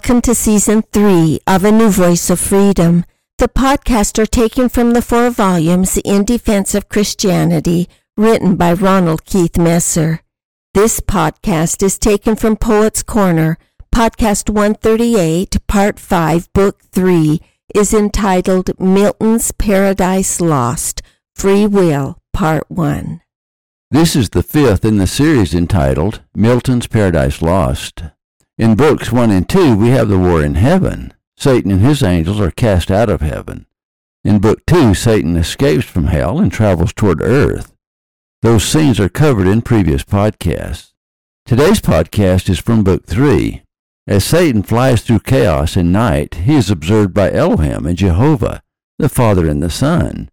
Welcome to season three of A New Voice of Freedom. The podcasts are taken from the four volumes In Defense of Christianity, written by Ronald Keith Messer. This podcast is taken from Poet's Corner. Podcast 138, Part 5, Book 3, is entitled Milton's Paradise Lost, Free Will, Part 1. This is the fifth in the series entitled Milton's Paradise Lost. In books 1 and 2, we have the war in heaven. Satan and his angels are cast out of heaven. In book 2, Satan escapes from hell and travels toward earth. Those scenes are covered in previous podcasts. Today's podcast is from book 3. As Satan flies through chaos and night, he is observed by Elohim and Jehovah, the Father and the Son.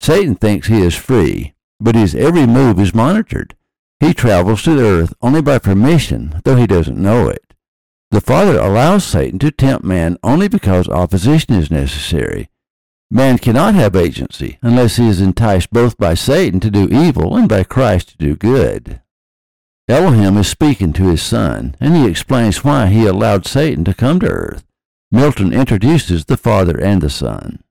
Satan thinks he is free, but his every move is monitored. He travels to the earth only by permission, though he doesn't know it. The Father allows Satan to tempt man only because opposition is necessary. Man cannot have agency unless he is enticed both by Satan to do evil and by Christ to do good. Elohim is speaking to his son, and he explains why he allowed Satan to come to earth. Milton introduces the Father and the Son.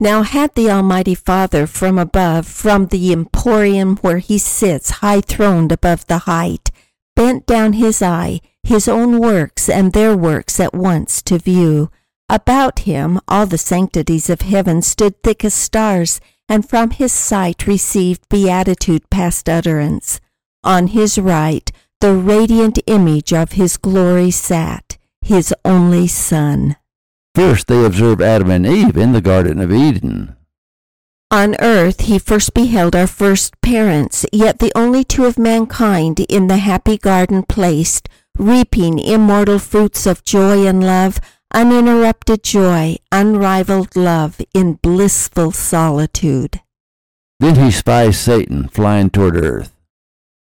Now had the Almighty Father from above, from the Empyrean where he sits high throned above the height, bent down his eye, his own works and their works at once to view. About him all the sanctities of heaven stood thick as stars, and from his sight received beatitude past utterance. On his right the radiant image of his glory sat, his only Son. First they observe Adam and Eve in the Garden of Eden. On earth he first beheld our first parents, yet the only two of mankind in the happy garden placed, reaping immortal fruits of joy and love, uninterrupted joy, unrivaled love in blissful solitude. Then he spies Satan flying toward earth.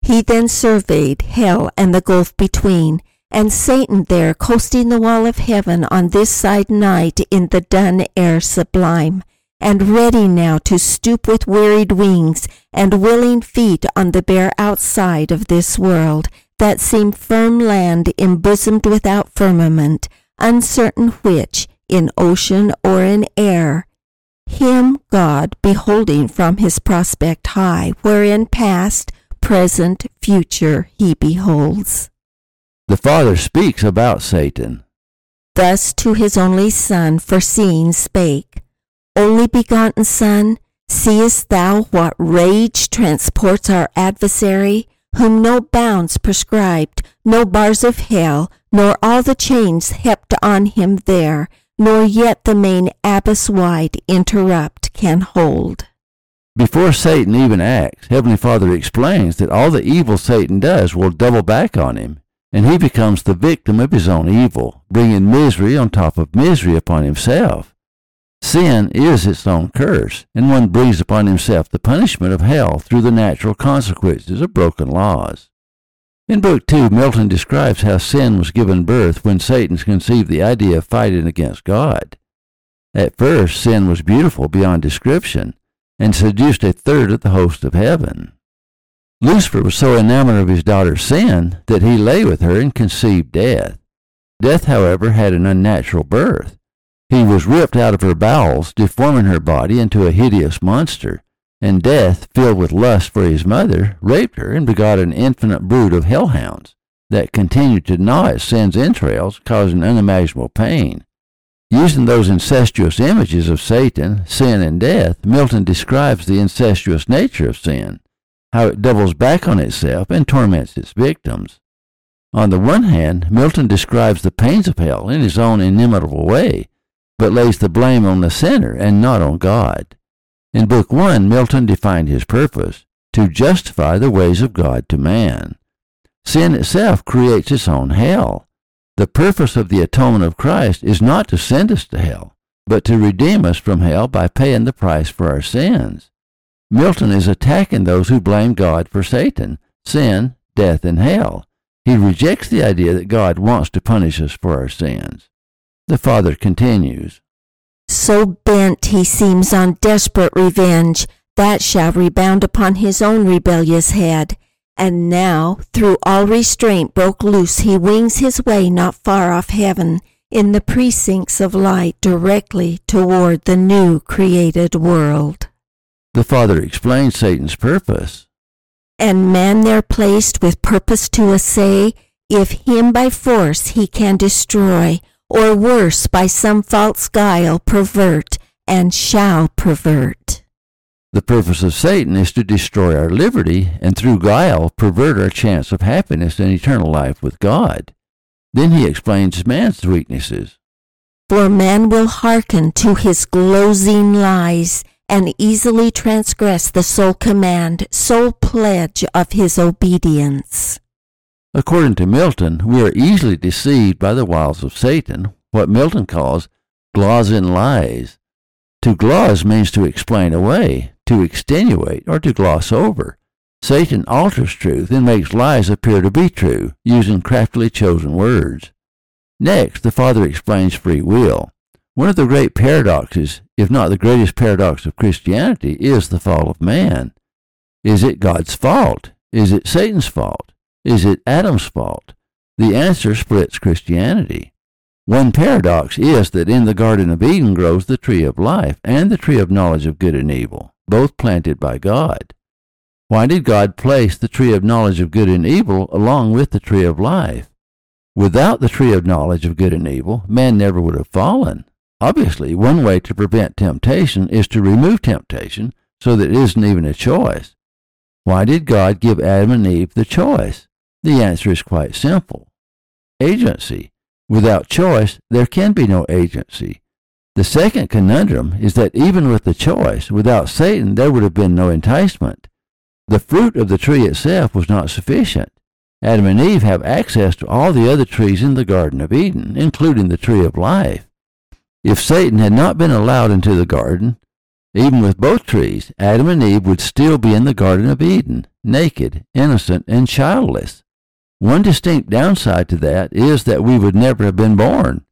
He then surveyed hell and the gulf between, and Satan there coasting the wall of heaven on this side night in the dun air sublime and ready now to stoop with wearied wings and willing feet on the bare outside of this world that seem firm land embosomed without firmament, uncertain which, in ocean or in air, him God beholding from his prospect high, wherein past, present, future he beholds. The Father speaks about Satan. Thus to his only Son foreseeing spake, only begotten Son, seest thou what rage transports our adversary, whom no bounds prescribed, no bars of hell, nor all the chains hept on him there, nor yet the main abyss wide interrupt can hold. Before Satan even acts, Heavenly Father explains that all the evil Satan does will double back on him, and he becomes the victim of his own evil, bringing misery on top of misery upon himself. Sin is its own curse, and one brings upon himself the punishment of hell through the natural consequences of broken laws. In Book 2, Milton describes how sin was given birth when Satan conceived the idea of fighting against God. At first, sin was beautiful beyond description, and seduced a third of the host of heaven. Lucifer was so enamored of his daughter Sin that he lay with her and conceived death. Death, however, had an unnatural birth. He was ripped out of her bowels, deforming her body into a hideous monster. And death, filled with lust for his mother, raped her and begot an infinite brood of hellhounds that continued to gnaw at sin's entrails, causing unimaginable pain. Using those incestuous images of Satan, sin, and death, Milton describes the incestuous nature of sin, how it doubles back on itself and torments its victims. On the one hand, Milton describes the pains of hell in his own inimitable way, but lays the blame on the sinner and not on God. In Book 1, Milton defined his purpose to justify the ways of God to man. Sin itself creates its own hell. The purpose of the atonement of Christ is not to send us to hell, but to redeem us from hell by paying the price for our sins. Milton is attacking those who blame God for Satan, sin, death, and hell. He rejects the idea that God wants to punish us for our sins. The father continues, So bent he seems on desperate revenge, that shall rebound upon his own rebellious head. And now, through all restraint broke loose, he wings his way not far off heaven, in the precincts of light directly toward the new created world. The Father explains Satan's purpose. And man there placed with purpose to assay if him by force he can destroy, or worse by some false guile pervert, and shall pervert. The purpose of Satan is to destroy our liberty and through guile pervert our chance of happiness and eternal life with God. Then he explains man's weaknesses. For man will hearken to his glozing lies and easily transgress the sole command, sole pledge of his obedience. According to Milton, we are easily deceived by the wiles of Satan, what Milton calls glozing lies. To gloss means to explain away, to extenuate, or to gloss over. Satan alters truth and makes lies appear to be true, using craftily chosen words. Next, the Father explains free will. One of the great paradoxes, if not the greatest paradox of Christianity, is the fall of man. Is it God's fault? Is it Satan's fault? Is it Adam's fault? The answer splits Christianity. One paradox is that in the Garden of Eden grows the tree of life and the tree of knowledge of good and evil, both planted by God. Why did God place the tree of knowledge of good and evil along with the tree of life? Without the tree of knowledge of good and evil, man never would have fallen. Obviously, one way to prevent temptation is to remove temptation so that it isn't even a choice. Why did God give Adam and Eve the choice? The answer is quite simple agency. Without choice, there can be no agency. The second conundrum is that even with the choice, without Satan, there would have been no enticement. The fruit of the tree itself was not sufficient. Adam and Eve have access to all the other trees in the Garden of Eden, including the tree of life. If Satan had not been allowed into the garden, even with both trees, Adam and Eve would still be in the Garden of Eden, naked, innocent, and childless. One distinct downside to that is that we would never have been born.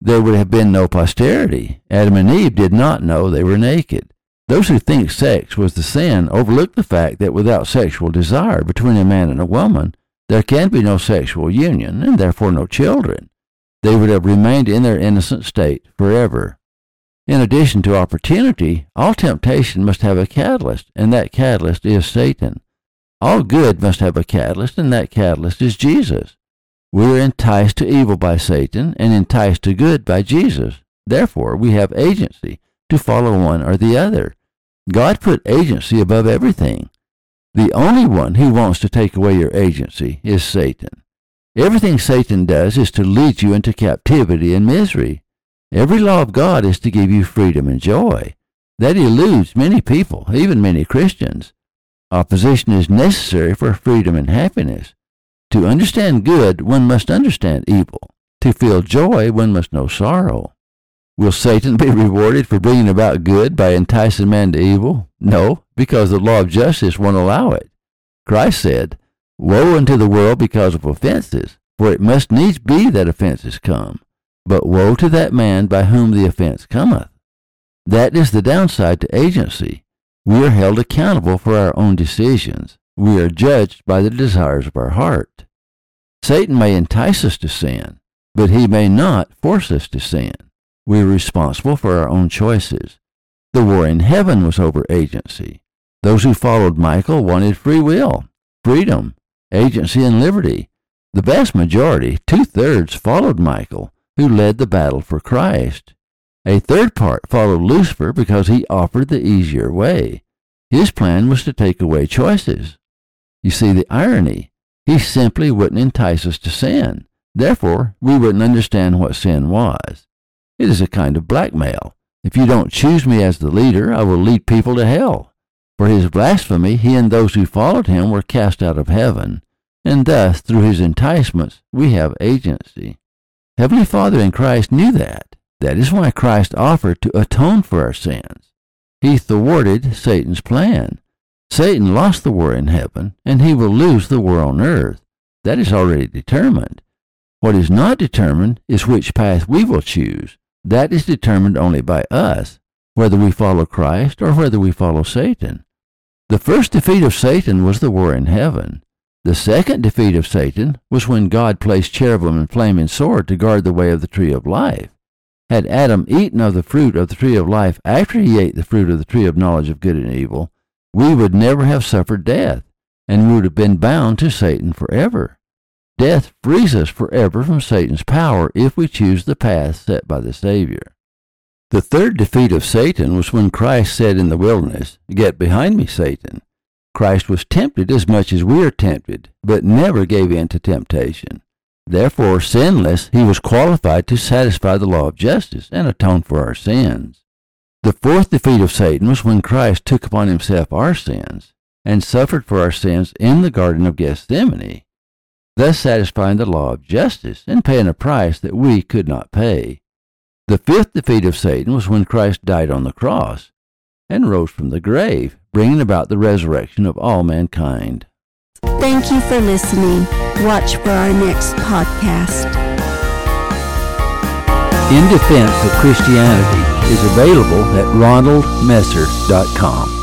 There would have been no posterity. Adam and Eve did not know they were naked. Those who think sex was the sin overlook the fact that without sexual desire between a man and a woman, there can be no sexual union and therefore no children. They would have remained in their innocent state forever. In addition to opportunity, all temptation must have a catalyst, and that catalyst is Satan. All good must have a catalyst, and that catalyst is Jesus. We are enticed to evil by Satan and enticed to good by Jesus. Therefore, we have agency to follow one or the other. God put agency above everything. The only one who wants to take away your agency is Satan. Everything Satan does is to lead you into captivity and misery. Every law of God is to give you freedom and joy. That eludes many people, even many Christians. Opposition is necessary for freedom and happiness. To understand good, one must understand evil. To feel joy, one must know sorrow. Will Satan be rewarded for bringing about good by enticing man to evil? No, because the law of justice won't allow it. Christ said, Woe unto the world because of offenses, for it must needs be that offenses come. But woe to that man by whom the offense cometh. That is the downside to agency. We are held accountable for our own decisions. We are judged by the desires of our heart. Satan may entice us to sin, but he may not force us to sin. We are responsible for our own choices. The war in heaven was over agency. Those who followed Michael wanted free will, freedom, agency, and liberty. The vast majority, two thirds, followed Michael, who led the battle for Christ. A third part followed Lucifer because he offered the easier way. His plan was to take away choices. You see the irony. He simply wouldn't entice us to sin. Therefore, we wouldn't understand what sin was. It is a kind of blackmail. If you don't choose me as the leader, I will lead people to hell. For his blasphemy, he and those who followed him were cast out of heaven, and thus, through his enticements, we have agency. Heavenly Father in Christ knew that. That is why Christ offered to atone for our sins. He thwarted Satan's plan. Satan lost the war in heaven, and he will lose the war on earth. That is already determined. What is not determined is which path we will choose. That is determined only by us, whether we follow Christ or whether we follow Satan. The first defeat of Satan was the war in heaven. The second defeat of Satan was when God placed cherubim and flaming sword to guard the way of the tree of life. Had Adam eaten of the fruit of the tree of life after he ate the fruit of the tree of knowledge of good and evil, we would never have suffered death, and would have been bound to Satan forever. Death frees us forever from Satan's power if we choose the path set by the Savior. The third defeat of Satan was when Christ said in the wilderness, Get behind me, Satan. Christ was tempted as much as we are tempted, but never gave in to temptation. Therefore, sinless, he was qualified to satisfy the law of justice and atone for our sins. The fourth defeat of Satan was when Christ took upon himself our sins and suffered for our sins in the Garden of Gethsemane, thus satisfying the law of justice and paying a price that we could not pay. The fifth defeat of Satan was when Christ died on the cross and rose from the grave, bringing about the resurrection of all mankind. Thank you for listening. Watch for our next podcast. In Defense of Christianity is available at ronaldmesser.com.